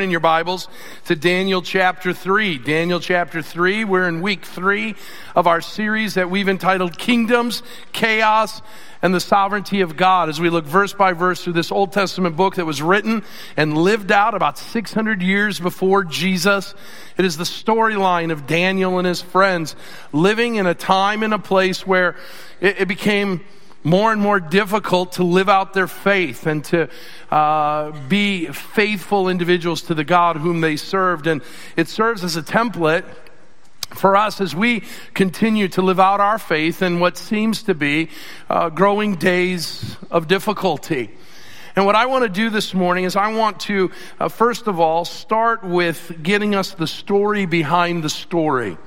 in your Bibles to Daniel chapter 3. Daniel chapter 3, we're in week 3 of our series that we've entitled Kingdoms, Chaos, and the Sovereignty of God as we look verse by verse through this Old Testament book that was written and lived out about 600 years before Jesus. It is the storyline of Daniel and his friends living in a time and a place where it, it became more and more difficult to live out their faith and to uh, be faithful individuals to the God whom they served. And it serves as a template for us as we continue to live out our faith in what seems to be uh, growing days of difficulty. And what I want to do this morning is I want to, uh, first of all, start with getting us the story behind the story.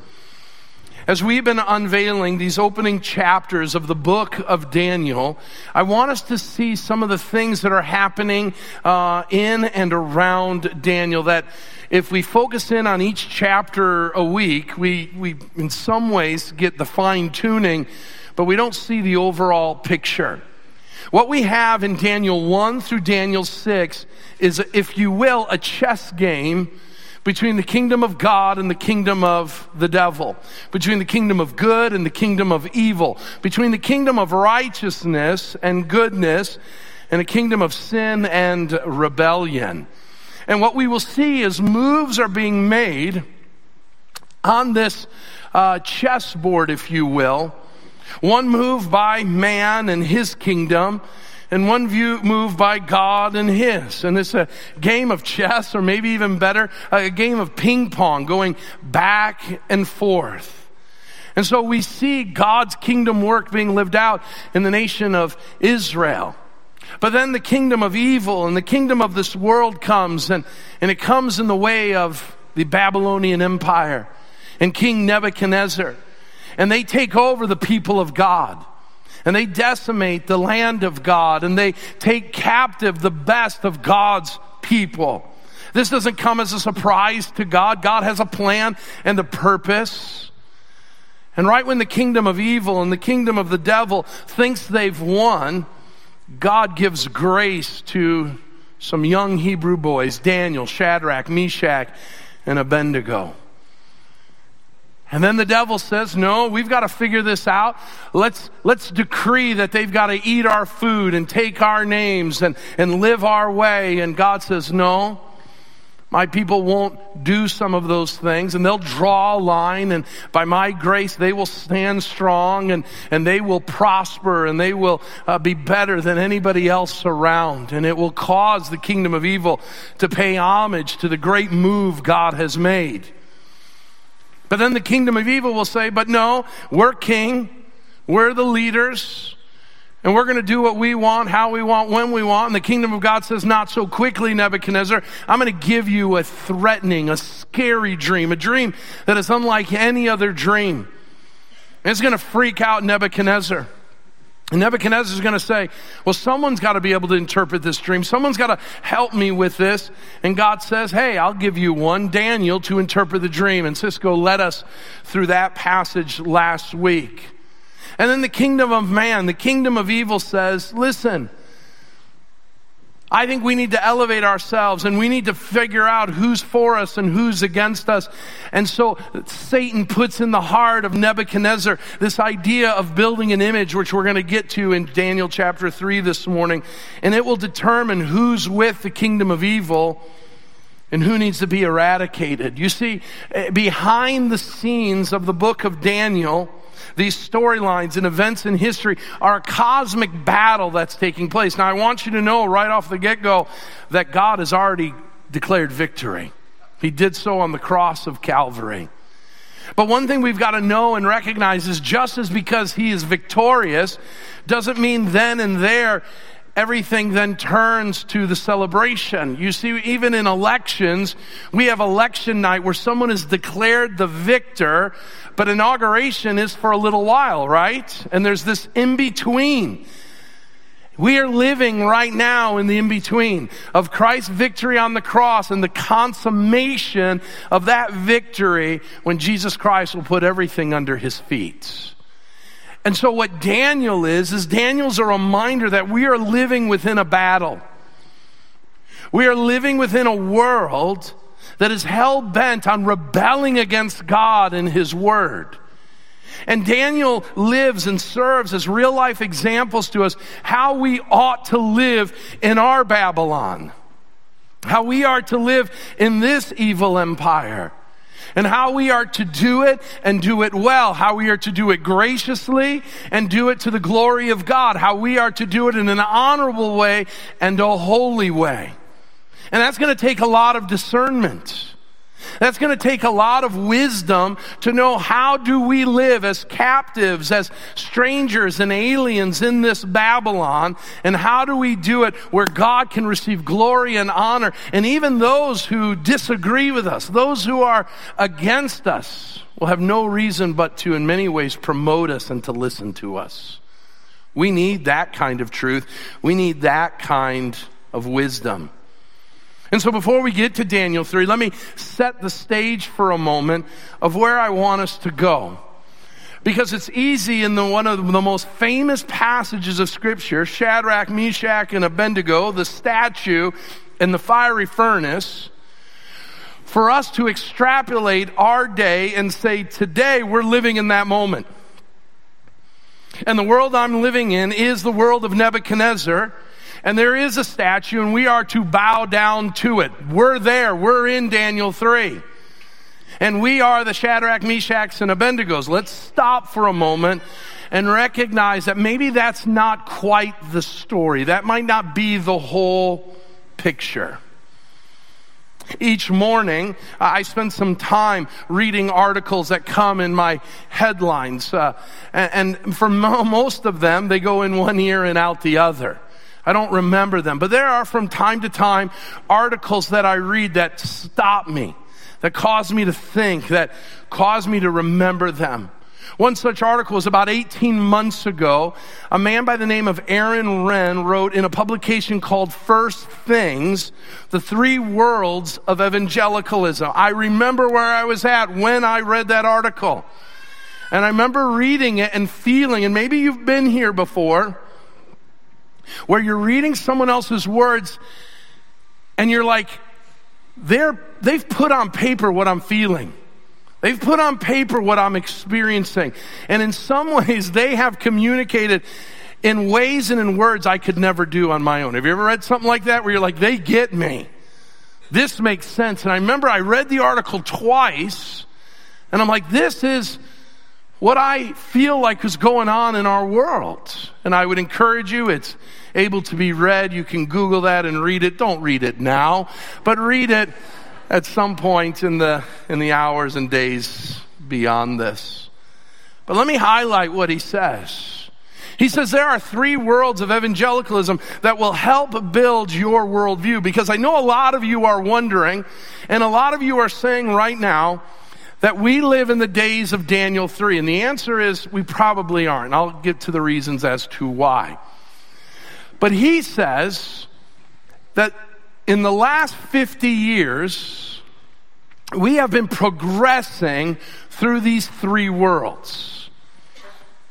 As we've been unveiling these opening chapters of the book of Daniel, I want us to see some of the things that are happening uh, in and around Daniel. That if we focus in on each chapter a week, we, we in some ways get the fine tuning, but we don't see the overall picture. What we have in Daniel 1 through Daniel 6 is, if you will, a chess game between the kingdom of God and the kingdom of the devil, between the kingdom of good and the kingdom of evil, between the kingdom of righteousness and goodness and the kingdom of sin and rebellion. And what we will see is moves are being made on this uh, chessboard, if you will. One move by man and his kingdom, and one view moved by God and His. And it's a game of chess, or maybe even better, a game of ping pong going back and forth. And so we see God's kingdom work being lived out in the nation of Israel. But then the kingdom of evil and the kingdom of this world comes, and, and it comes in the way of the Babylonian Empire and King Nebuchadnezzar. And they take over the people of God and they decimate the land of God and they take captive the best of God's people. This doesn't come as a surprise to God. God has a plan and a purpose. And right when the kingdom of evil and the kingdom of the devil thinks they've won, God gives grace to some young Hebrew boys, Daniel, Shadrach, Meshach, and Abednego. And then the devil says, no, we've got to figure this out. Let's, let's decree that they've got to eat our food and take our names and, and live our way. And God says, no, my people won't do some of those things and they'll draw a line and by my grace they will stand strong and, and they will prosper and they will uh, be better than anybody else around. And it will cause the kingdom of evil to pay homage to the great move God has made. But then the kingdom of evil will say, but no, we're king, we're the leaders, and we're going to do what we want, how we want, when we want. And the kingdom of God says, not so quickly, Nebuchadnezzar. I'm going to give you a threatening, a scary dream, a dream that is unlike any other dream. And it's going to freak out Nebuchadnezzar. And Nebuchadnezzar is going to say, Well, someone's got to be able to interpret this dream. Someone's got to help me with this. And God says, Hey, I'll give you one, Daniel, to interpret the dream. And Cisco led us through that passage last week. And then the kingdom of man, the kingdom of evil says, Listen, I think we need to elevate ourselves and we need to figure out who's for us and who's against us. And so Satan puts in the heart of Nebuchadnezzar this idea of building an image, which we're going to get to in Daniel chapter 3 this morning. And it will determine who's with the kingdom of evil and who needs to be eradicated. You see, eh, behind the scenes of the book of Daniel, these storylines and events in history are a cosmic battle that's taking place. Now, I want you to know right off the get go that God has already declared victory. He did so on the cross of Calvary. But one thing we've got to know and recognize is just as because he is victorious doesn't mean then and there everything then turns to the celebration. You see, even in elections, we have election night where someone is declared the victor, but inauguration is for a little while, right? And there's this in between. We are living right now in the in between of Christ's victory on the cross and the consummation of that victory when Jesus Christ will put everything under his feet. And so what Daniel is, is Daniel's a reminder that we are living within a battle. We are living within a world that is hell bent on rebelling against God and His Word. And Daniel lives and serves as real life examples to us how we ought to live in our Babylon, how we are to live in this evil empire, and how we are to do it and do it well, how we are to do it graciously and do it to the glory of God, how we are to do it in an honorable way and a holy way. And that's going to take a lot of discernment. That's going to take a lot of wisdom to know how do we live as captives, as strangers and aliens in this Babylon, and how do we do it where God can receive glory and honor, and even those who disagree with us, those who are against us, will have no reason but to, in many ways, promote us and to listen to us. We need that kind of truth. We need that kind of wisdom. And so before we get to Daniel 3, let me set the stage for a moment of where I want us to go. Because it's easy in the, one of the most famous passages of scripture, Shadrach, Meshach, and Abednego, the statue in the fiery furnace, for us to extrapolate our day and say, today we're living in that moment. And the world I'm living in is the world of Nebuchadnezzar. And there is a statue and we are to bow down to it. We're there. We're in Daniel 3. And we are the Shadrach, Meshachs, and Abednego's. Let's stop for a moment and recognize that maybe that's not quite the story. That might not be the whole picture. Each morning, I spend some time reading articles that come in my headlines. Uh, and, and for most of them, they go in one ear and out the other. I don't remember them. But there are from time to time articles that I read that stop me, that cause me to think, that cause me to remember them. One such article was about 18 months ago. A man by the name of Aaron Renn wrote in a publication called First Things, The Three Worlds of Evangelicalism. I remember where I was at when I read that article. And I remember reading it and feeling, and maybe you've been here before, where you're reading someone else's words and you're like, they're, they've put on paper what I'm feeling. They've put on paper what I'm experiencing. And in some ways, they have communicated in ways and in words I could never do on my own. Have you ever read something like that where you're like, they get me? This makes sense. And I remember I read the article twice and I'm like, this is what I feel like is going on in our world. And I would encourage you, it's able to be read. You can Google that and read it. Don't read it now, but read it at some point in the, in the hours and days beyond this. But let me highlight what he says. He says there are three worlds of evangelicalism that will help build your worldview because I know a lot of you are wondering and a lot of you are saying right now, that we live in the days of Daniel 3? And the answer is we probably aren't. I'll get to the reasons as to why. But he says that in the last 50 years, we have been progressing through these three worlds.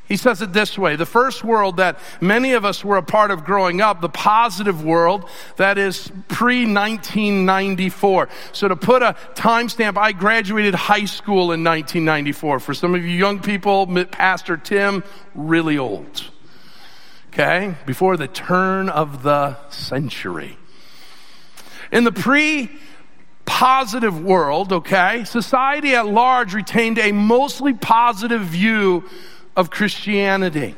He says it this way. The first world that many of us were a part of growing up, the positive world, that is pre 1994. So to put a timestamp, I graduated high school in 1994. For some of you young people, Pastor Tim, really old okay, before the turn of the century. In the pre positive world, okay, society at large retained a mostly positive view of Christianity.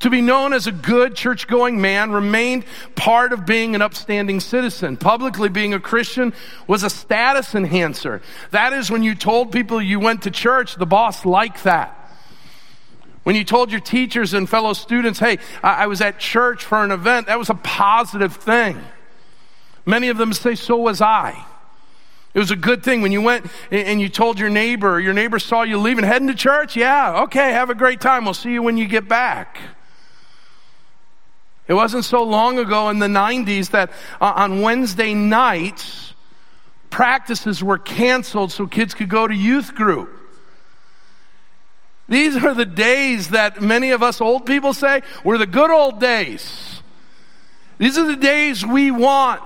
To be known as a good church going man remained part of being an upstanding citizen. Publicly being a Christian was a status enhancer. That is when you told people you went to church, the boss liked that. When you told your teachers and fellow students, hey, I, was at church for an event, that was a positive thing. Many of them say, so was I. It was a good thing when you went and you told your neighbor, your neighbor saw you leaving, heading to church. Yeah, okay, have a great time. We'll see you when you get back. It wasn't so long ago in the 90s that uh, on Wednesday nights, practices were canceled so kids could go to youth group. These are the days that many of us old people say were the good old days. These are the days we want.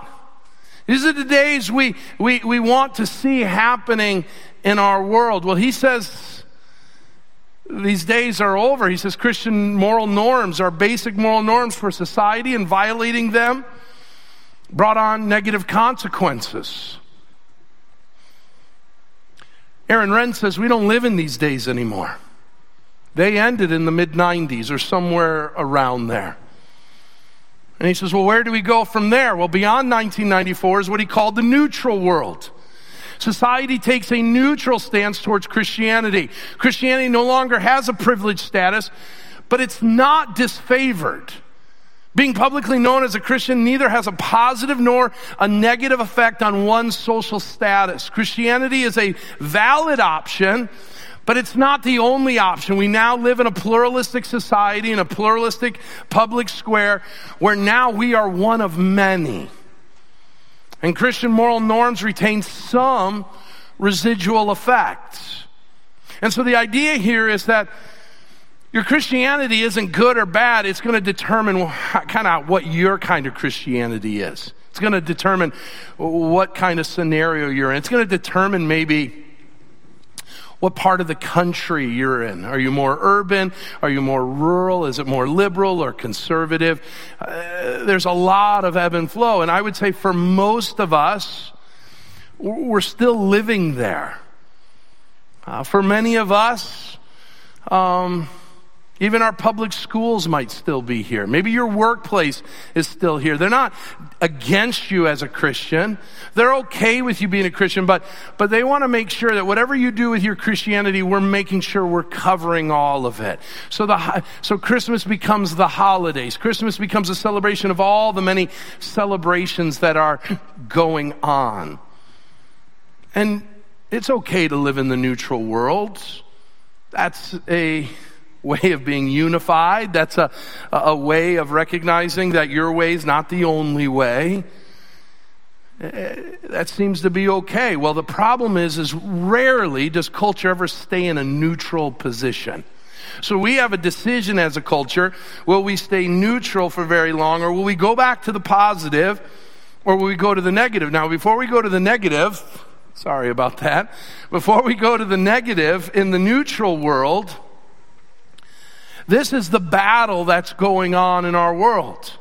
These are the days we, we, we want to see happening in our world. Well, he says these days are over. He says Christian moral norms are basic moral norms for society, and violating them brought on negative consequences. Aaron Renn says we don't live in these days anymore. They ended in the mid 90s or somewhere around there. And he says, Well, where do we go from there? Well, beyond 1994 is what he called the neutral world. Society takes a neutral stance towards Christianity. Christianity no longer has a privileged status, but it's not disfavored. Being publicly known as a Christian neither has a positive nor a negative effect on one's social status. Christianity is a valid option, but it's not the only option. We now live in a pluralistic society, in a pluralistic public square, where now we are one of many. And Christian moral norms retain some residual effects. And so the idea here is that your Christianity isn't good or bad. It's going to determine kind of what your kind of Christianity is. It's going to determine what kind of scenario you're in. It's going to determine maybe what part of the country you're in. Are you more urban? Are you more rural? Is it more liberal or conservative? Uh, there's a lot of ebb and flow. And I would say for most of us, we're still living there. Uh, for many of us, um, even our public schools might still be here. Maybe your workplace is still here. They're not against you as a Christian. They're okay with you being a Christian, but, but they want to make sure that whatever you do with your Christianity, we're making sure we're covering all of it. So the, so Christmas becomes the holidays. Christmas becomes a celebration of all the many celebrations that are going on. And it's okay to live in the neutral world. That's a, way of being unified. That's a, a way of recognizing that your way is not the only way. Eh, that seems to be okay. Well, the problem is, is rarely does culture ever stay in a neutral position. So we have a decision as a culture. Will we stay neutral for very long or will we go back to the positive or will we go to the negative? Now, before we go to the negative, sorry about that. Before we go to the negative in the neutral world, this is the battle that's going on in our world.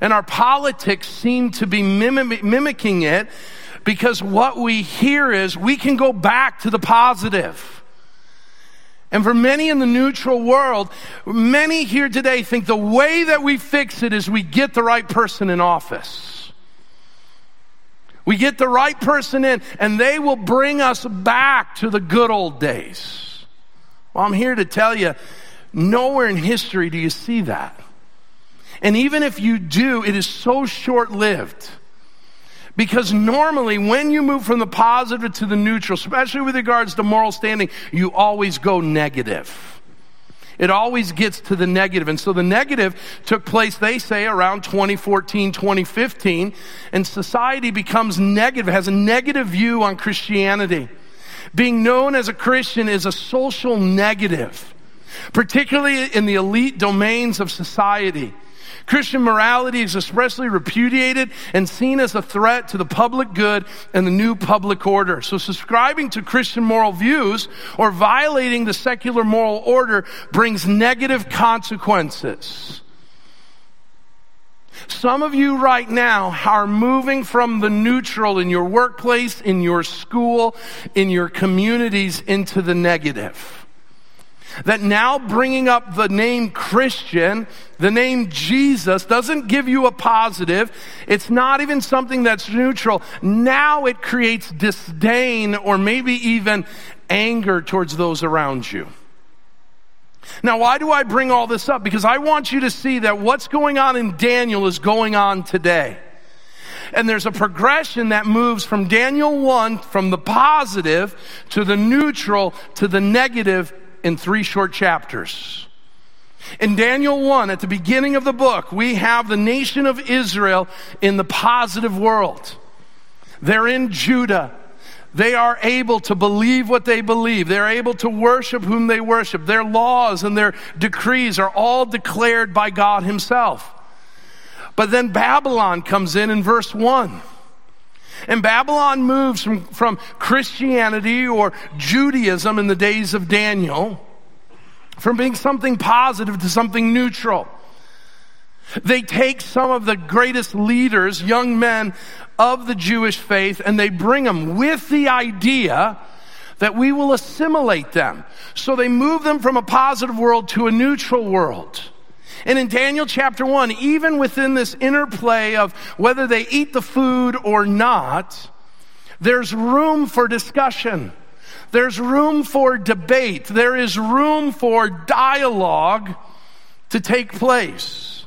And our politics seem to be mimicking it because what we hear is we can go back to the positive. And for many in the neutral world, many here today think the way that we fix it is we get the right person in office. We get the right person in, and they will bring us back to the good old days. Well, I'm here to tell you Nowhere in history do you see that. And even if you do, it is so short lived. Because normally, when you move from the positive to the neutral, especially with regards to moral standing, you always go negative. It always gets to the negative. And so the negative took place, they say, around 2014, 2015, and society becomes negative, has a negative view on Christianity. Being known as a Christian is a social negative particularly in the elite domains of society. Christian morality is expressly repudiated and seen as a threat to the public good and the new public order. So subscribing to Christian moral views or violating the secular moral order brings negative consequences. Some of you right now are moving from the neutral in your workplace, in your school, in your communities into the negative that now bringing up the name Christian, the name Jesus, doesn't give you a positive. It's not even something that's neutral. Now it creates disdain or maybe even anger towards those around you. Now, why do I bring all this up? Because I want you to see that what's going on in Daniel is going on today. And there's a progression that moves from Daniel 1, from the positive to the neutral to the negative in three short chapters. In Daniel 1, at the beginning of the book, we have the nation of Israel in the positive world. They're in Judah. They are able to believe what they believe. They're able to worship whom they worship. Their laws and their decrees are all declared by God Himself. But then Babylon comes in in verse 1. And Babylon moves from, from Christianity or Judaism in the days of Daniel, from being something positive to something neutral. They take some of the greatest leaders, young men of the Jewish faith, and they bring them with the idea that we will assimilate them. So they move them from a positive world to a neutral world. And in Daniel chapter 1, even within this interplay of whether they eat the food or not, there's room for discussion. There's room for debate. There is room for dialogue to take place.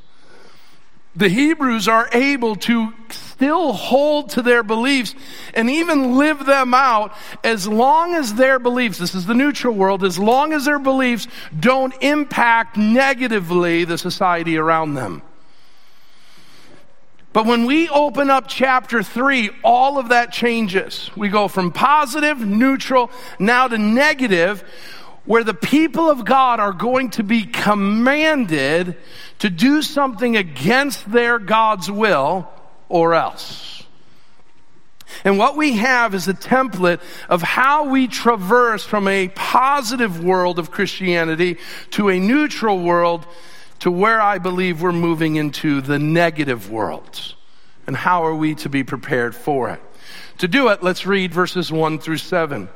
The Hebrews are able to still hold to their beliefs and even live them out as long as their beliefs, this is the neutral world, as long as their beliefs don't impact negatively the society around them. But when we open up chapter three, all of that changes. We go from positive, neutral, now to negative, where the people of God are going to be commanded to do something against their God's will or else. And what we have is a template of how we traverse from a positive world of Christianity to a neutral world to where I believe we're moving into the negative world. And how are we to be prepared for it? To do it, let's read verses 1 through 7.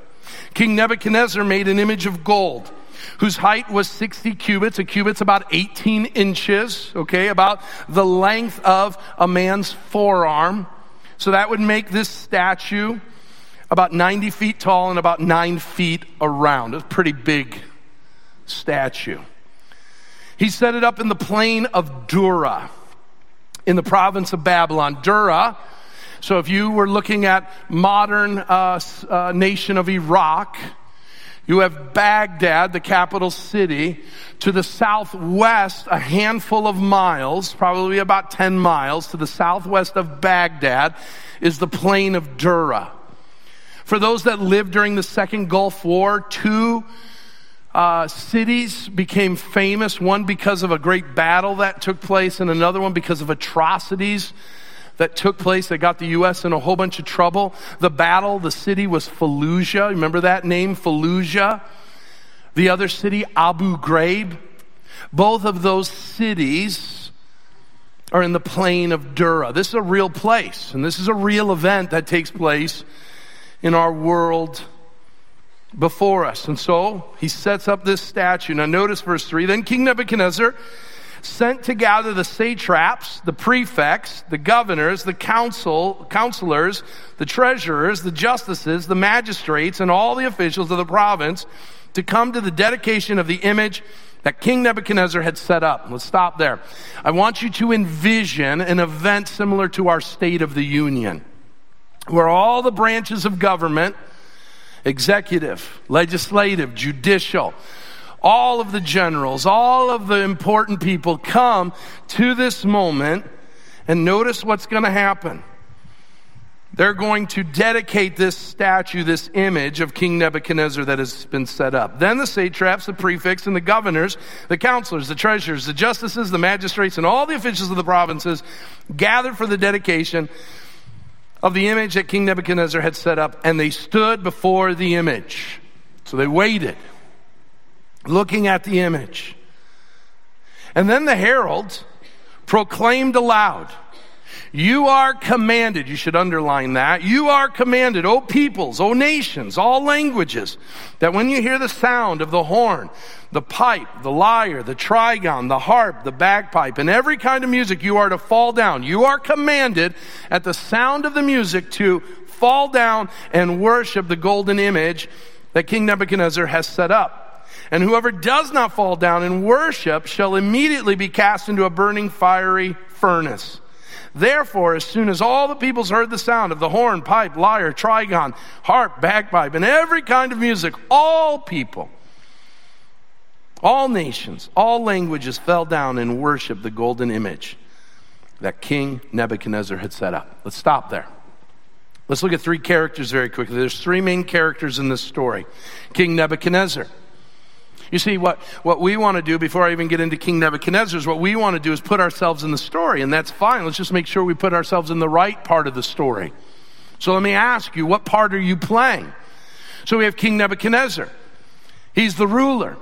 King Nebuchadnezzar made an image of gold whose height was 60 cubits. A cubit's about 18 inches, okay, about the length of a man's forearm. So that would make this statue about 90 feet tall and about 9 feet around. It's a pretty big statue. He set it up in the plain of Dura in the province of Babylon. Dura, so if you were looking at modern uh, uh, nation of Iraq, you have Baghdad, the capital city. To the southwest, a handful of miles, probably about 10 miles, to the southwest of Baghdad is the plain of Dura. For those that lived during the Second Gulf War, two uh, cities became famous, one because of a great battle that took place, and another one because of atrocities that took place that got the U.S. in a whole bunch of trouble. The battle, the city was Fallujah. Remember that name, Fallujah? The other city, Abu Ghraib. Both of those cities are in the plain of Dura. This is a real place, and this is a real event that takes place in our world before us. And so he sets up this statue. Now, notice verse 3 Then King Nebuchadnezzar sent to gather the satraps, the prefects, the governors, the council, counselors, the treasurers, the justices, the magistrates, and all the officials of the province to come to the dedication of the image that King Nebuchadnezzar had set up. Let's stop there. I want you to envision an event similar to our State of the Union, where all the branches of government, executive, legislative, judicial, all of the generals, all of the important people come to this moment and notice what's going to happen. They're going to dedicate this statue, this image of King Nebuchadnezzar that has been set up. Then the satraps, the prefects, and the governors, the counselors, the treasurers, the justices, the magistrates, and all the officials of the provinces gathered for the dedication of the image that King Nebuchadnezzar had set up, and they stood before the image. So they waited looking at the image. And then the herald proclaimed aloud, You are commanded, you should underline that, you are commanded, O peoples, O nations, all languages, that when you hear the sound of the horn, the pipe, the lyre, the trigon, the harp, the bagpipe, and every kind of music, you are to fall down. You are commanded at the sound of the music to fall down and worship the golden image that King Nebuchadnezzar has set up. And whoever does not fall down and worship shall immediately be cast into a burning fiery furnace. Therefore, as soon as all the peoples heard the sound of the horn, pipe, lyre, trigon, harp, bagpipe, and every kind of music, all people, all nations, all languages fell down and worshiped the golden image that King Nebuchadnezzar had set up. Let's stop there. Let's look at three characters very quickly. There's three main characters in this story King Nebuchadnezzar. You see, what, what we want to do before I even get into King Nebuchadnezzar is what we want to do is put ourselves in the story, and that's fine. Let's just make sure we put ourselves in the right part of the story. So let me ask you, what part are you playing? So we have King Nebuchadnezzar. He's the ruler.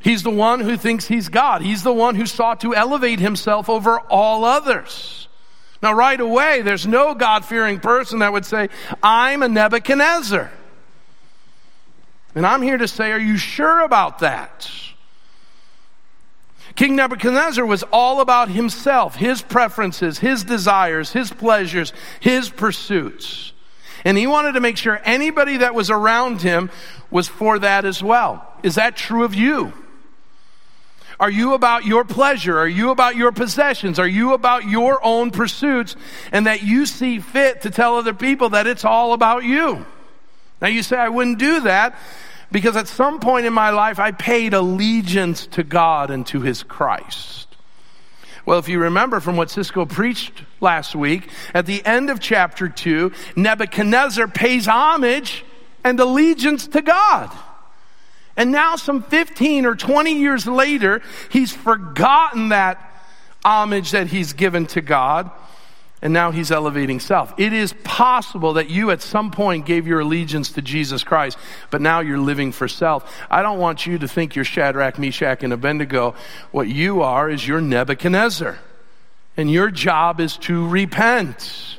He's the one who thinks he's God. He's the one who sought to elevate himself over all others. Now, right away, there's no God fearing person that would say, I'm a Nebuchadnezzar. And I'm here to say, are you sure about that? King Nebuchadnezzar was all about himself, his preferences, his desires, his pleasures, his pursuits. And he wanted to make sure anybody that was around him was for that as well. Is that true of you? Are you about your pleasure? Are you about your possessions? Are you about your own pursuits and that you see fit to tell other people that it's all about you? Now you say, I wouldn't do that because at some point in my life, I paid allegiance to God and to His Christ. Well, if you remember from what Cisco preached last week, at the end of chapter 2, Nebuchadnezzar pays homage and allegiance to God. And now, some 15 or 20 years later, he's forgotten that homage that he's given to God and now he's elevating self. It is possible that you at some point gave your allegiance to Jesus Christ, but now you're living for self. I don't want you to think you're Shadrach, Meshach, and Abednego. What you are is you're Nebuchadnezzar. And your job is to repent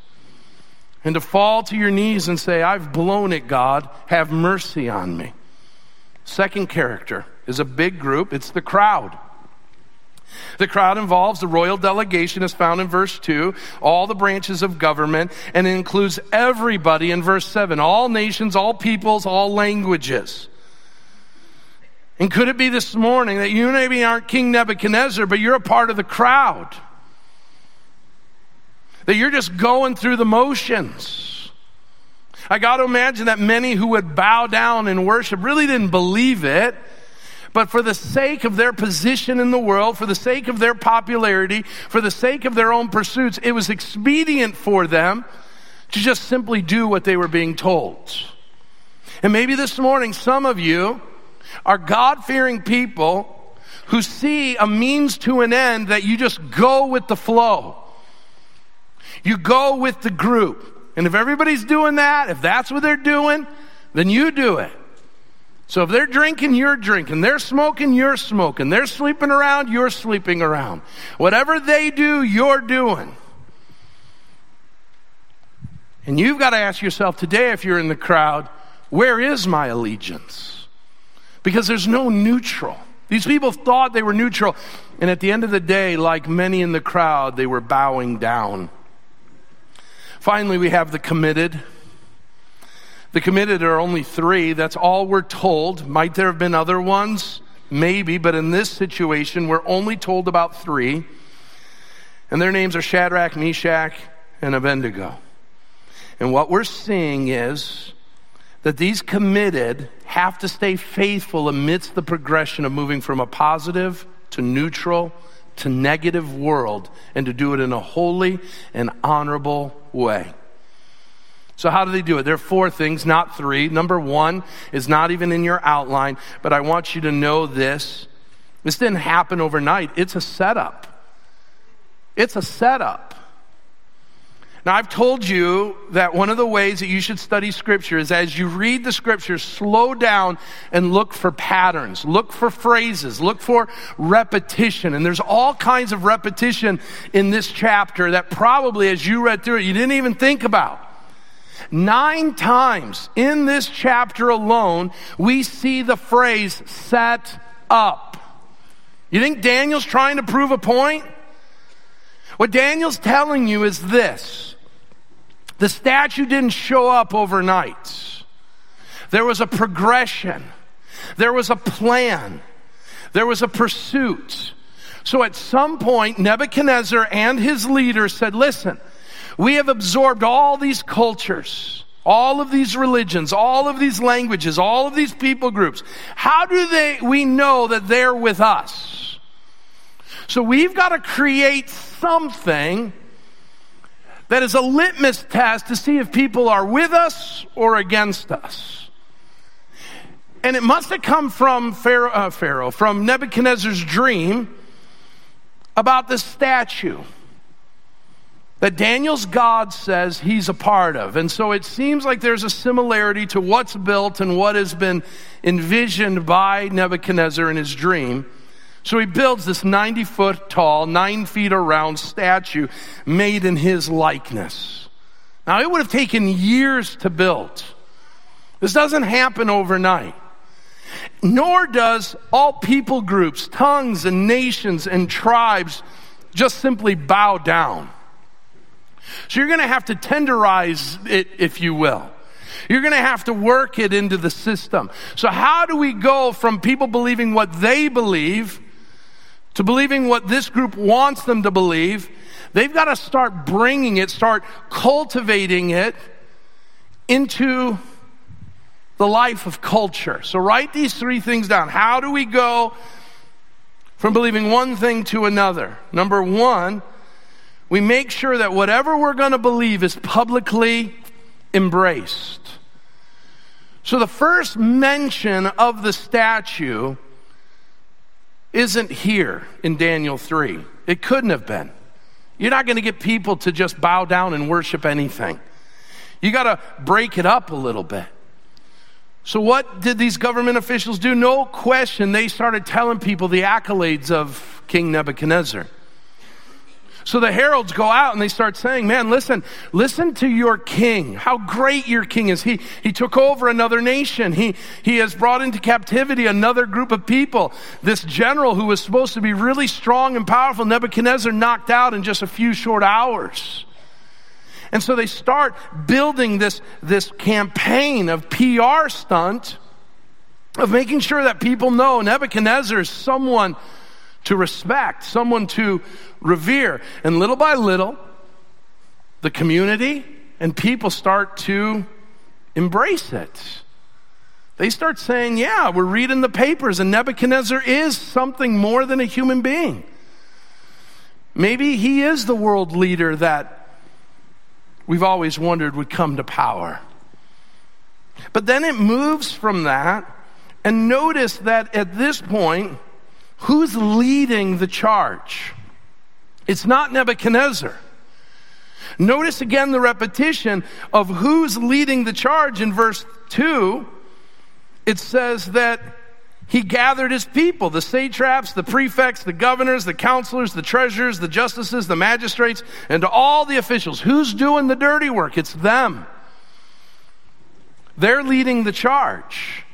and to fall to your knees and say, I've blown it, God. Have mercy on me. Second character is a big group, it's the crowd. The crowd involves the royal delegation, as found in verse 2, all the branches of government, and it includes everybody in verse 7 all nations, all peoples, all languages. And could it be this morning that you maybe aren't King Nebuchadnezzar, but you're a part of the crowd? That you're just going through the motions. I got to imagine that many who would bow down and worship really didn't believe it but for the sake of their position in the world, for the sake of their popularity, for the sake of their own pursuits, it was expedient for them to just simply do what they were being told. And maybe this morning, some of you are God fearing people who see a means to an end that you just go with the flow. You go with the group. And if everybody's doing that, if that's what they're doing, then you do it. So if they're drinking, you're drinking. They're smoking, you're smoking. They're sleeping around, you're sleeping around. Whatever they do, you're doing. And you've got to ask yourself today, if you're in the crowd, where is my allegiance? Because there's no neutral. These people thought they were neutral. And at the end of the day, like many in the crowd, they were bowing down. Finally, we have the committed. The committed are only three. That's all we're told. Might there have been other ones? Maybe, but in this situation, we're only told about three. And their names are Shadrach, Meshach, and Abednego. And what we're seeing is that these committed have to stay faithful amidst the progression of moving from a positive to neutral to negative world and to do it in a holy and honorable way. So, how do they do it? There are four things, not three. Number one is not even in your outline, but I want you to know this. This didn't happen overnight, it's a setup. It's a setup. Now, I've told you that one of the ways that you should study Scripture is as you read the Scriptures, slow down and look for patterns, look for phrases, look for repetition. And there's all kinds of repetition in this chapter that probably, as you read through it, you didn't even think about. Nine times in this chapter alone, we see the phrase set up. You think Daniel's trying to prove a point? What Daniel's telling you is this. The statue didn't show up overnight. There was a progression. There was a plan. There was a pursuit. So at some point, Nebuchadnezzar and his leaders said, listen, we have absorbed all these cultures, all of these religions, all of these languages, all of these people groups. How do they, we know that they're with us? So we've got to create something that is a litmus test to see if people are with us or against us. And it must have come from Pharaoh, uh, Pharaoh from Nebuchadnezzar's dream about the statue. That Daniel's God says he's a part of. And so it seems like there's a similarity to what's built and what has been envisioned by Nebuchadnezzar in his dream. So he builds this 90 foot tall, nine feet around statue made in his likeness. Now, it would have taken years to build. This doesn't happen overnight. Nor does all people groups, tongues, and nations and tribes just simply bow down. So you're going to have to tenderize it, if you will. You're going to have to work it into the system. So, how do we go from people believing what they believe to believing what this group wants them to believe? They've got to start bringing it, start cultivating it into the life of culture. So, write these three things down. How do we go from believing one thing to another? Number one, we make sure that whatever we're going to believe is publicly embraced. So the first mention of the statue isn't here in Daniel 3. It couldn't have been. You're not going to get people to just bow down and worship anything. You got to break it up a little bit. So, what did these government officials do? No question, they started telling people the accolades of King Nebuchadnezzar. So the heralds go out and they start saying, man, listen, listen to your king. How great your king is. He, he took over another nation. He, he has brought into captivity another group of people. This general who was supposed to be really strong and powerful, Nebuchadnezzar knocked out in just a few short hours. And so they start building this, this campaign of PR stunt of making sure that people know Nebuchadnezzar is someone to respect, someone to revere. And little by little, the community and people start to embrace it. They start saying, Yeah, we're reading the papers, and Nebuchadnezzar is something more than a human being. Maybe he is the world leader that we've always wondered would come to power. But then it moves from that, and notice that at this point, Who's leading the charge? It's not Nebuchadnezzar. Notice again the repetition of who's leading the charge in verse 2. It says that he gathered his people, the satraps, the prefects, the governors, the counselors, the treasurers, the justices, the magistrates, and all the officials. Who's doing the dirty work? It's them. They're leading the charge.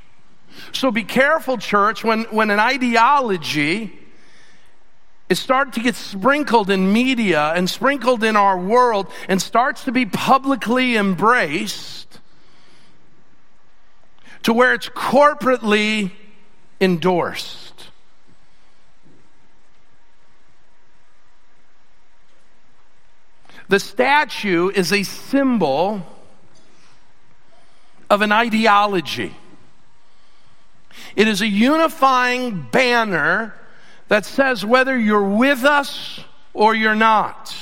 So be careful, church, when, when an ideology is starting to get sprinkled in media and sprinkled in our world and starts to be publicly embraced to where it's corporately endorsed. The statue is a symbol of an ideology. It is a unifying banner that says whether you're with us or you're not.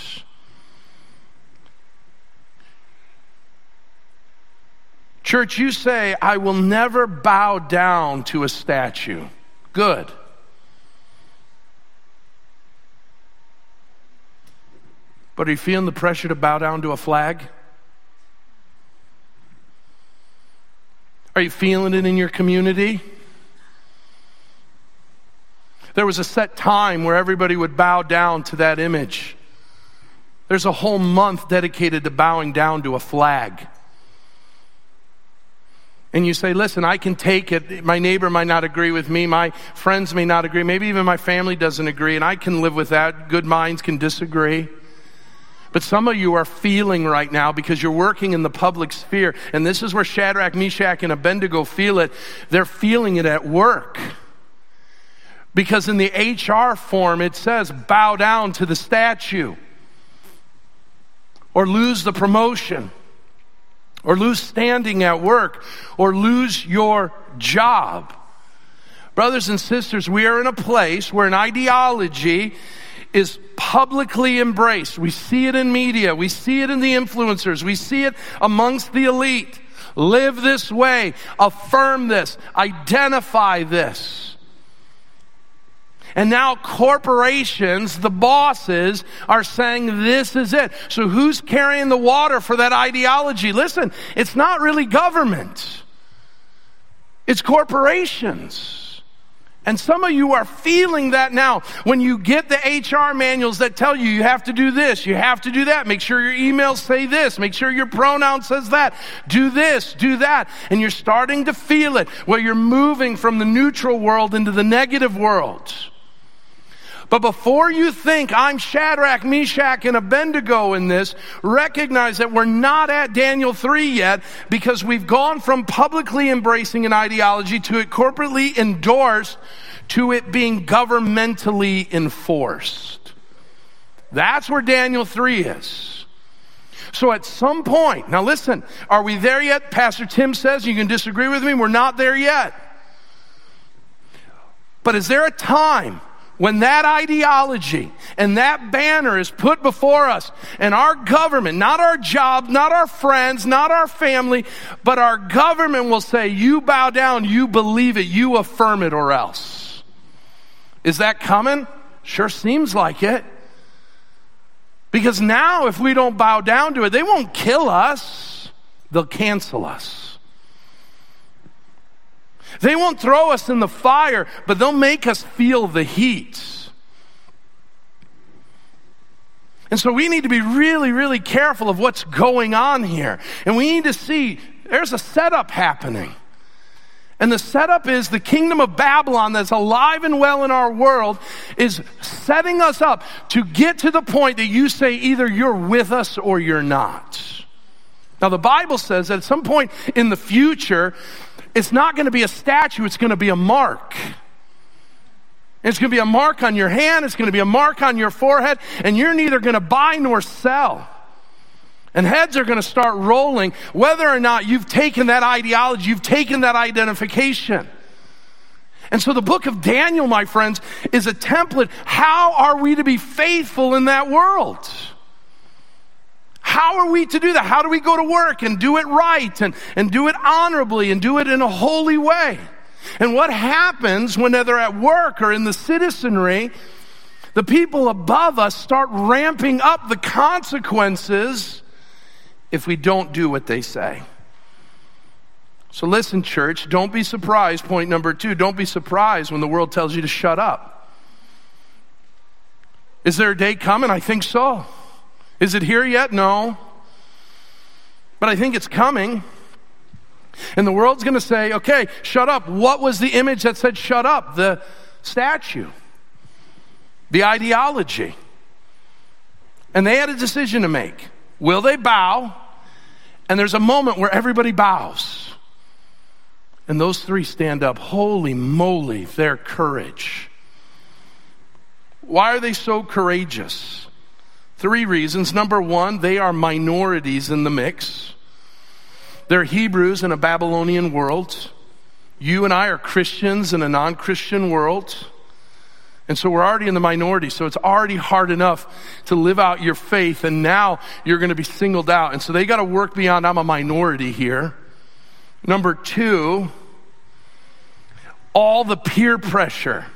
Church, you say, I will never bow down to a statue. Good. But are you feeling the pressure to bow down to a flag? Are you feeling it in your community? There was a set time where everybody would bow down to that image. There's a whole month dedicated to bowing down to a flag. And you say, listen, I can take it. My neighbor might not agree with me. My friends may not agree. Maybe even my family doesn't agree. And I can live with that. Good minds can disagree. But some of you are feeling right now because you're working in the public sphere. And this is where Shadrach, Meshach, and Abednego feel it. They're feeling it at work. Because in the HR form, it says bow down to the statue, or lose the promotion, or lose standing at work, or lose your job. Brothers and sisters, we are in a place where an ideology is publicly embraced. We see it in media, we see it in the influencers, we see it amongst the elite. Live this way, affirm this, identify this. And now corporations, the bosses, are saying this is it. So who's carrying the water for that ideology? Listen, it's not really government. It's corporations. And some of you are feeling that now when you get the HR manuals that tell you you have to do this, you have to do that. Make sure your emails say this, make sure your pronoun says that. Do this, do that. And you're starting to feel it where you're moving from the neutral world into the negative world. But before you think I'm Shadrach, Meshach, and Abednego in this, recognize that we're not at Daniel 3 yet because we've gone from publicly embracing an ideology to it corporately endorsed to it being governmentally enforced. That's where Daniel 3 is. So at some point, now listen, are we there yet? Pastor Tim says, you can disagree with me, we're not there yet. But is there a time when that ideology and that banner is put before us and our government, not our job, not our friends, not our family, but our government will say, you bow down, you believe it, you affirm it or else. Is that coming? Sure seems like it. Because now if we don't bow down to it, they won't kill us. They'll cancel us. They won't throw us in the fire, but they'll make us feel the heat. And so we need to be really, really careful of what's going on here. And we need to see there's a setup happening. And the setup is the kingdom of Babylon that's alive and well in our world is setting us up to get to the point that you say either you're with us or you're not. Now, the Bible says that at some point in the future, it's not going to be a statue, it's going to be a mark. It's going to be a mark on your hand, it's going to be a mark on your forehead, and you're neither going to buy nor sell. And heads are going to start rolling whether or not you've taken that ideology, you've taken that identification. And so the book of Daniel, my friends, is a template. How are we to be faithful in that world? How are we to do that? How do we go to work and do it right and, and do it honorably and do it in a holy way? And what happens when they're at work or in the citizenry? The people above us start ramping up the consequences if we don't do what they say. So listen, church, don't be surprised. Point number two, don't be surprised when the world tells you to shut up. Is there a day coming? I think so. Is it here yet? No. But I think it's coming. And the world's going to say, okay, shut up. What was the image that said shut up? The statue, the ideology. And they had a decision to make. Will they bow? And there's a moment where everybody bows. And those three stand up. Holy moly, their courage. Why are they so courageous? Three reasons. Number one, they are minorities in the mix. They're Hebrews in a Babylonian world. You and I are Christians in a non Christian world. And so we're already in the minority, so it's already hard enough to live out your faith, and now you're going to be singled out. And so they got to work beyond, I'm a minority here. Number two, all the peer pressure.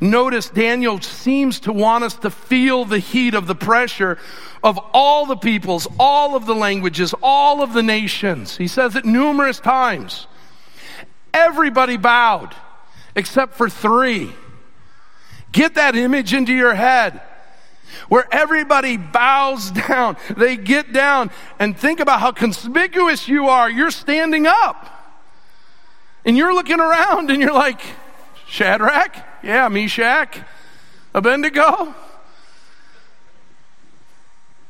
Notice Daniel seems to want us to feel the heat of the pressure of all the peoples, all of the languages, all of the nations. He says it numerous times. Everybody bowed except for three. Get that image into your head where everybody bows down. They get down and think about how conspicuous you are. You're standing up. And you're looking around and you're like, Shadrach? Yeah, Meshach, Abednego.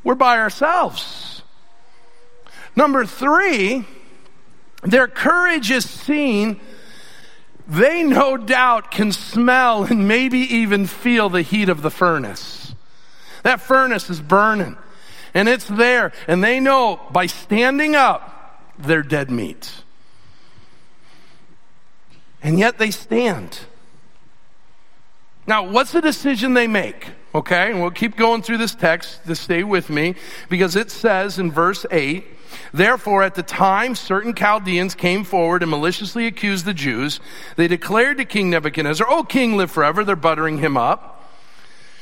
We're by ourselves. Number three, their courage is seen. They no doubt can smell and maybe even feel the heat of the furnace. That furnace is burning and it's there. And they know by standing up, they're dead meat. And yet they stand. Now, what's the decision they make? Okay, and we'll keep going through this text to stay with me because it says in verse 8, Therefore, at the time certain Chaldeans came forward and maliciously accused the Jews, they declared to King Nebuchadnezzar, O king, live forever. They're buttering him up.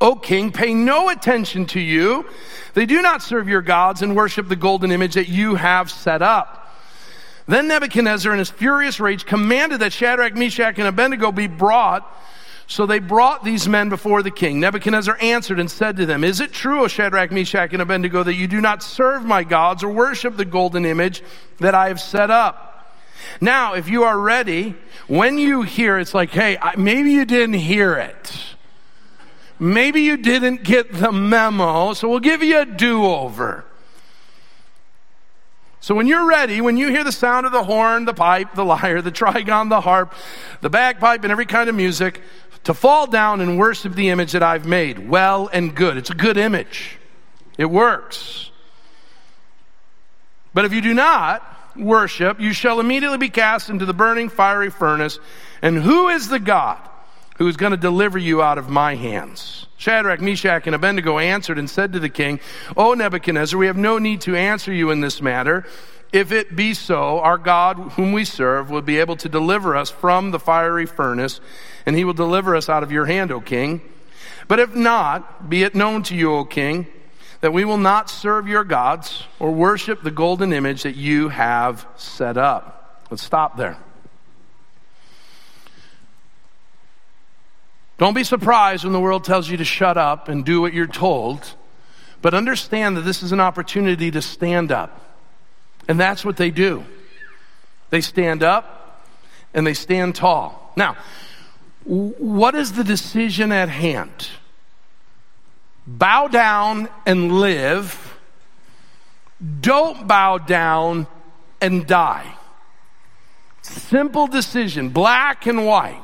O king, pay no attention to you. They do not serve your gods and worship the golden image that you have set up. Then Nebuchadnezzar, in his furious rage, commanded that Shadrach, Meshach, and Abednego be brought. So they brought these men before the king. Nebuchadnezzar answered and said to them, Is it true, O Shadrach, Meshach, and Abednego, that you do not serve my gods or worship the golden image that I have set up? Now, if you are ready, when you hear, it's like, hey, maybe you didn't hear it. Maybe you didn't get the memo, so we'll give you a do over. So when you're ready, when you hear the sound of the horn, the pipe, the lyre, the trigon, the harp, the bagpipe, and every kind of music, to fall down and worship the image that I've made, well and good. It's a good image. It works. But if you do not worship, you shall immediately be cast into the burning fiery furnace. And who is the God who is going to deliver you out of my hands? Shadrach, Meshach, and Abednego answered and said to the king, O Nebuchadnezzar, we have no need to answer you in this matter. If it be so, our God, whom we serve, will be able to deliver us from the fiery furnace, and he will deliver us out of your hand, O king. But if not, be it known to you, O king, that we will not serve your gods or worship the golden image that you have set up. Let's stop there. Don't be surprised when the world tells you to shut up and do what you're told, but understand that this is an opportunity to stand up. And that's what they do. They stand up and they stand tall. Now, what is the decision at hand? Bow down and live. Don't bow down and die. Simple decision, black and white.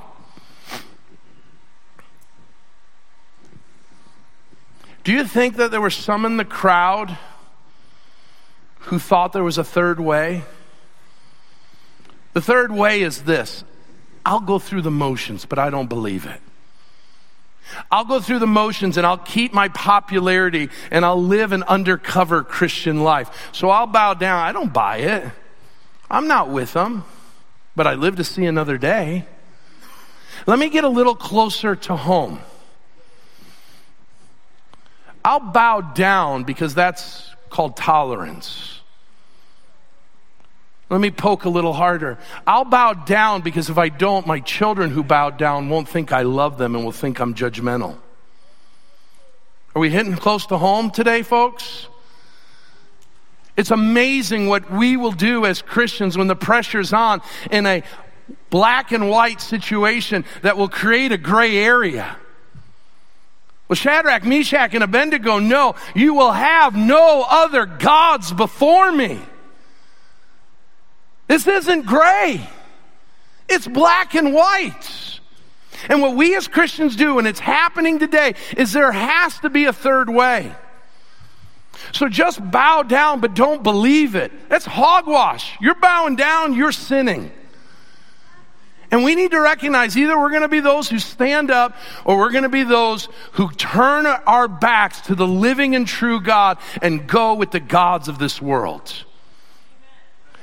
Do you think that there were some in the crowd who thought there was a third way? The third way is this I'll go through the motions, but I don't believe it. I'll go through the motions and I'll keep my popularity and I'll live an undercover Christian life. So I'll bow down. I don't buy it. I'm not with them, but I live to see another day. Let me get a little closer to home. I'll bow down because that's called tolerance. Let me poke a little harder. I'll bow down because if I don't, my children who bow down won't think I love them and will think I'm judgmental. Are we hitting close to home today, folks? It's amazing what we will do as Christians when the pressure's on in a black and white situation that will create a gray area. Well, Shadrach, Meshach, and Abednego, no, you will have no other gods before me. This isn't gray. It's black and white. And what we as Christians do, and it's happening today, is there has to be a third way. So just bow down, but don't believe it. That's hogwash. You're bowing down, you're sinning. And we need to recognize either we're going to be those who stand up or we're going to be those who turn our backs to the living and true God and go with the gods of this world.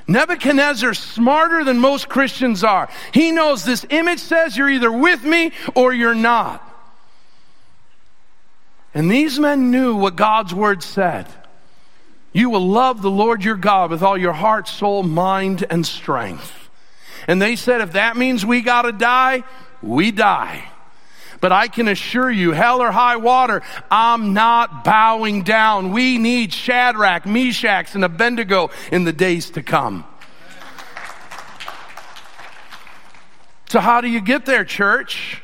Nebuchadnezzar, smarter than most Christians are. He knows this image says you're either with me or you're not. And these men knew what God's word said. You will love the Lord your God with all your heart, soul, mind, and strength. And they said, if that means we got to die, we die. But I can assure you, hell or high water, I'm not bowing down. We need Shadrach, Meshach, and Abednego in the days to come. So, how do you get there, church?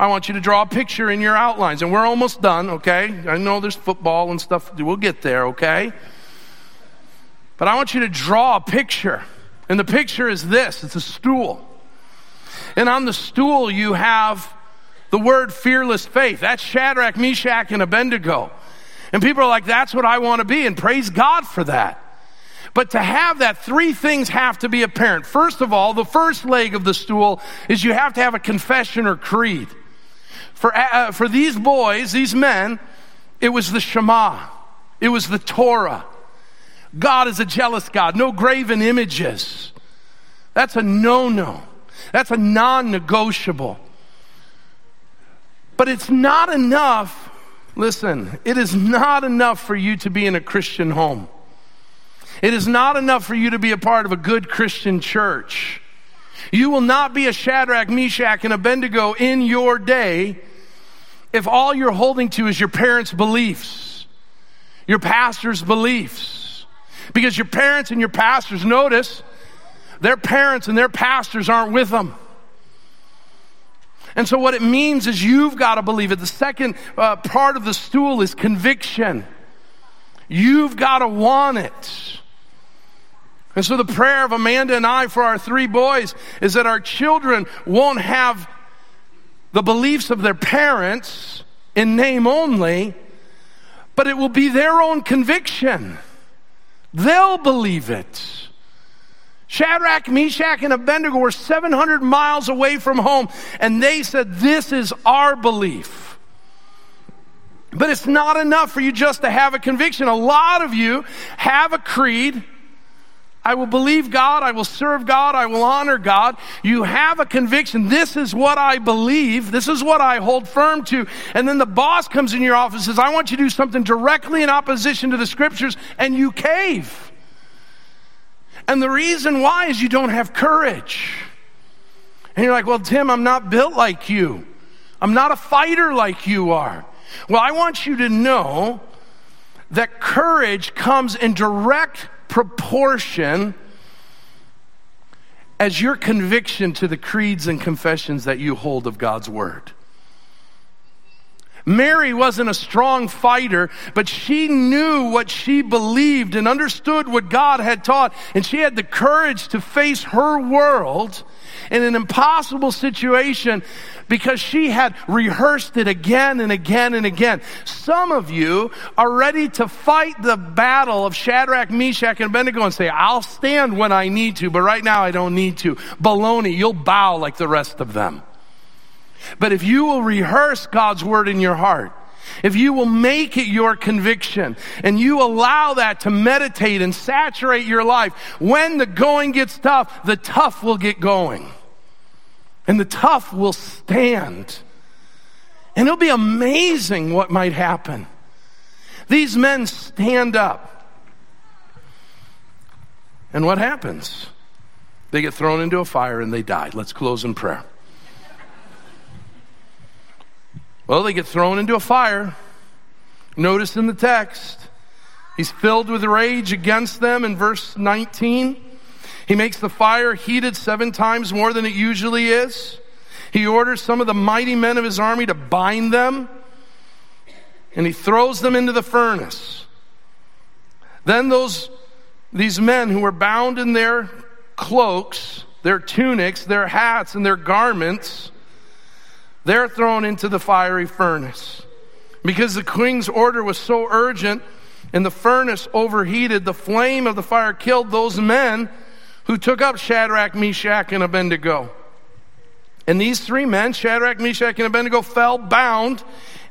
I want you to draw a picture in your outlines. And we're almost done, okay? I know there's football and stuff. We'll get there, okay? But I want you to draw a picture. And the picture is this it's a stool. And on the stool, you have the word fearless faith. That's Shadrach, Meshach, and Abednego. And people are like, that's what I want to be. And praise God for that. But to have that, three things have to be apparent. First of all, the first leg of the stool is you have to have a confession or creed. For, uh, for these boys, these men, it was the Shema. It was the Torah. God is a jealous God. No graven images. That's a no-no. That's a non-negotiable. But it's not enough. Listen, it is not enough for you to be in a Christian home. It is not enough for you to be a part of a good Christian church. You will not be a Shadrach, Meshach, and Abednego in your day if all you're holding to is your parents' beliefs, your pastor's beliefs. Because your parents and your pastors, notice, their parents and their pastors aren't with them. And so, what it means is you've got to believe it. The second uh, part of the stool is conviction. You've got to want it. And so, the prayer of Amanda and I for our three boys is that our children won't have the beliefs of their parents in name only, but it will be their own conviction. They'll believe it. Shadrach, Meshach, and Abednego were 700 miles away from home, and they said, This is our belief. But it's not enough for you just to have a conviction. A lot of you have a creed I will believe God. I will serve God. I will honor God. You have a conviction. This is what I believe. This is what I hold firm to. And then the boss comes in your office and says, I want you to do something directly in opposition to the scriptures, and you cave. And the reason why is you don't have courage. And you're like, well, Tim, I'm not built like you. I'm not a fighter like you are. Well, I want you to know that courage comes in direct proportion as your conviction to the creeds and confessions that you hold of God's Word. Mary wasn't a strong fighter, but she knew what she believed and understood what God had taught, and she had the courage to face her world in an impossible situation because she had rehearsed it again and again and again. Some of you are ready to fight the battle of Shadrach, Meshach, and Abednego and say, I'll stand when I need to, but right now I don't need to. Baloney, you'll bow like the rest of them. But if you will rehearse God's word in your heart, if you will make it your conviction and you allow that to meditate and saturate your life, when the going gets tough, the tough will get going. And the tough will stand. And it'll be amazing what might happen. These men stand up. And what happens? They get thrown into a fire and they die. Let's close in prayer. Well, they get thrown into a fire. Notice in the text, he's filled with rage against them in verse 19. He makes the fire heated seven times more than it usually is. He orders some of the mighty men of his army to bind them, and he throws them into the furnace. Then those, these men who were bound in their cloaks, their tunics, their hats, and their garments, they're thrown into the fiery furnace. Because the king's order was so urgent and the furnace overheated, the flame of the fire killed those men who took up Shadrach, Meshach, and Abednego. And these three men, Shadrach, Meshach, and Abednego, fell bound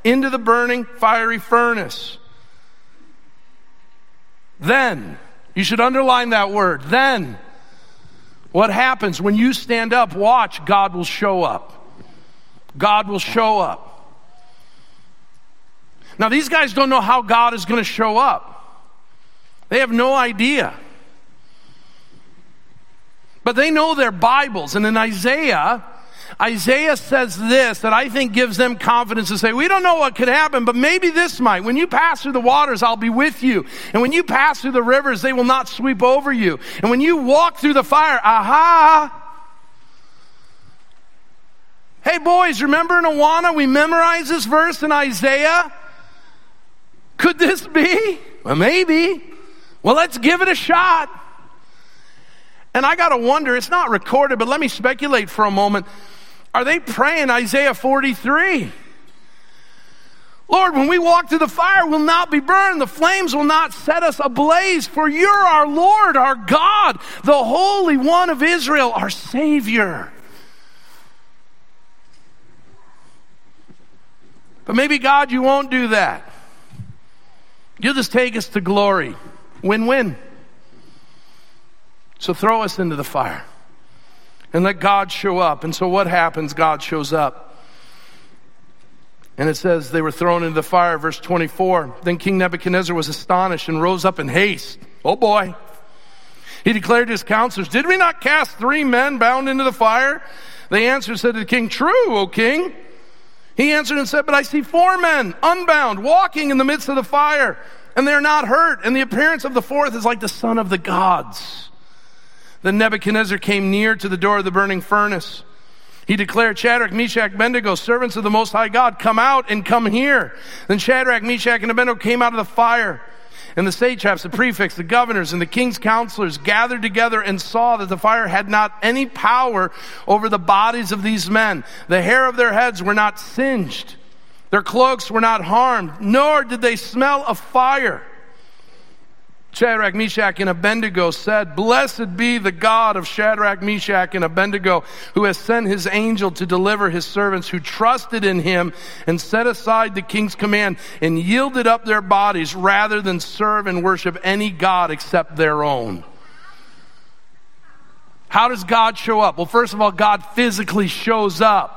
into the burning fiery furnace. Then, you should underline that word, then. What happens when you stand up? Watch, God will show up. God will show up. Now, these guys don't know how God is going to show up, they have no idea. But they know their Bibles. And in Isaiah, Isaiah says this that I think gives them confidence to say, We don't know what could happen, but maybe this might. When you pass through the waters, I'll be with you. And when you pass through the rivers, they will not sweep over you. And when you walk through the fire, aha, Hey, boys, remember in Awana we memorized this verse in Isaiah? Could this be? Well, maybe. Well, let's give it a shot. And I got to wonder, it's not recorded, but let me speculate for a moment. Are they praying Isaiah 43? Lord, when we walk through the fire, we'll not be burned. The flames will not set us ablaze, for you're our Lord, our God, the Holy One of Israel, our Savior. But maybe, God, you won't do that. You'll just take us to glory. Win win. So throw us into the fire and let God show up. And so what happens? God shows up. And it says they were thrown into the fire, verse 24. Then King Nebuchadnezzar was astonished and rose up in haste. Oh boy. He declared to his counselors, Did we not cast three men bound into the fire? They answered, said to the king, True, O king. He answered and said, But I see four men unbound walking in the midst of the fire, and they are not hurt, and the appearance of the fourth is like the son of the gods. Then Nebuchadnezzar came near to the door of the burning furnace. He declared, Shadrach, Meshach, Abednego, servants of the Most High God, come out and come here. Then Shadrach, Meshach, and Abednego came out of the fire. And the satraps, the prefects, the governors, and the king's counselors gathered together and saw that the fire had not any power over the bodies of these men. The hair of their heads were not singed. Their cloaks were not harmed, nor did they smell of fire. Shadrach, Meshach, and Abednego said, Blessed be the God of Shadrach, Meshach, and Abednego, who has sent his angel to deliver his servants who trusted in him and set aside the king's command and yielded up their bodies rather than serve and worship any God except their own. How does God show up? Well, first of all, God physically shows up.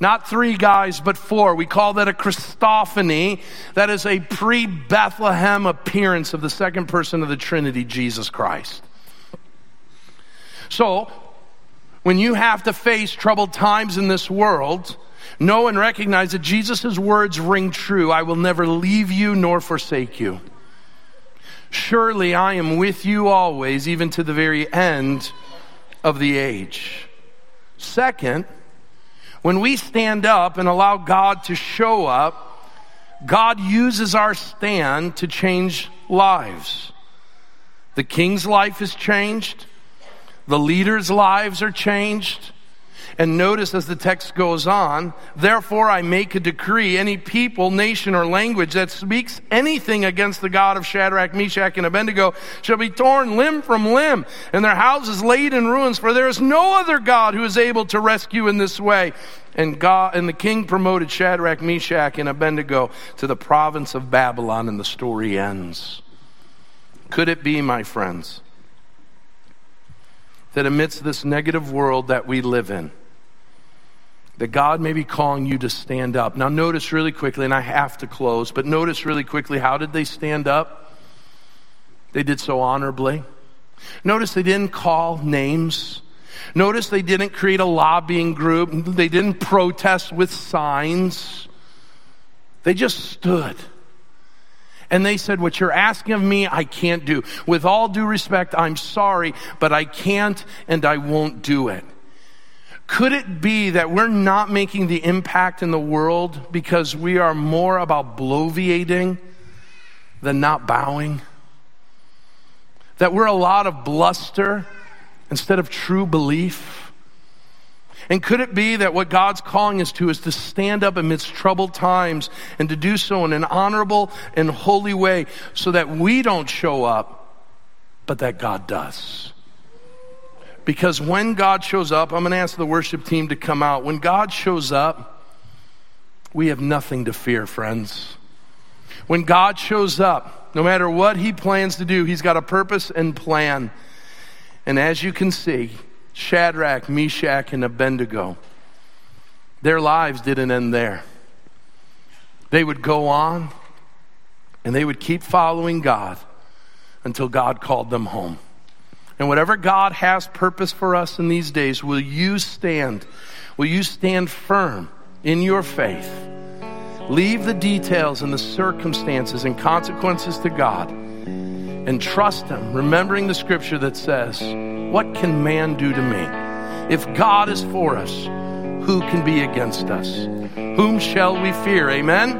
Not three guys, but four. We call that a Christophany. That is a pre Bethlehem appearance of the second person of the Trinity, Jesus Christ. So, when you have to face troubled times in this world, know and recognize that Jesus' words ring true I will never leave you nor forsake you. Surely I am with you always, even to the very end of the age. Second, when we stand up and allow God to show up, God uses our stand to change lives. The king's life is changed. The leaders' lives are changed. And notice as the text goes on, therefore I make a decree any people, nation, or language that speaks anything against the God of Shadrach, Meshach, and Abednego shall be torn limb from limb, and their houses laid in ruins, for there is no other God who is able to rescue in this way. And God and the king promoted Shadrach, Meshach, and Abednego to the province of Babylon, and the story ends. Could it be, my friends, that amidst this negative world that we live in, that God may be calling you to stand up. Now, notice really quickly, and I have to close, but notice really quickly how did they stand up? They did so honorably. Notice they didn't call names. Notice they didn't create a lobbying group. They didn't protest with signs. They just stood. And they said, What you're asking of me, I can't do. With all due respect, I'm sorry, but I can't and I won't do it. Could it be that we're not making the impact in the world because we are more about bloviating than not bowing? That we're a lot of bluster instead of true belief? And could it be that what God's calling us to is to stand up amidst troubled times and to do so in an honorable and holy way so that we don't show up, but that God does? Because when God shows up, I'm going to ask the worship team to come out. When God shows up, we have nothing to fear, friends. When God shows up, no matter what he plans to do, he's got a purpose and plan. And as you can see, Shadrach, Meshach, and Abednego, their lives didn't end there. They would go on and they would keep following God until God called them home. And whatever God has purpose for us in these days, will you stand? Will you stand firm in your faith? Leave the details and the circumstances and consequences to God and trust Him, remembering the scripture that says, What can man do to me? If God is for us, who can be against us? Whom shall we fear? Amen?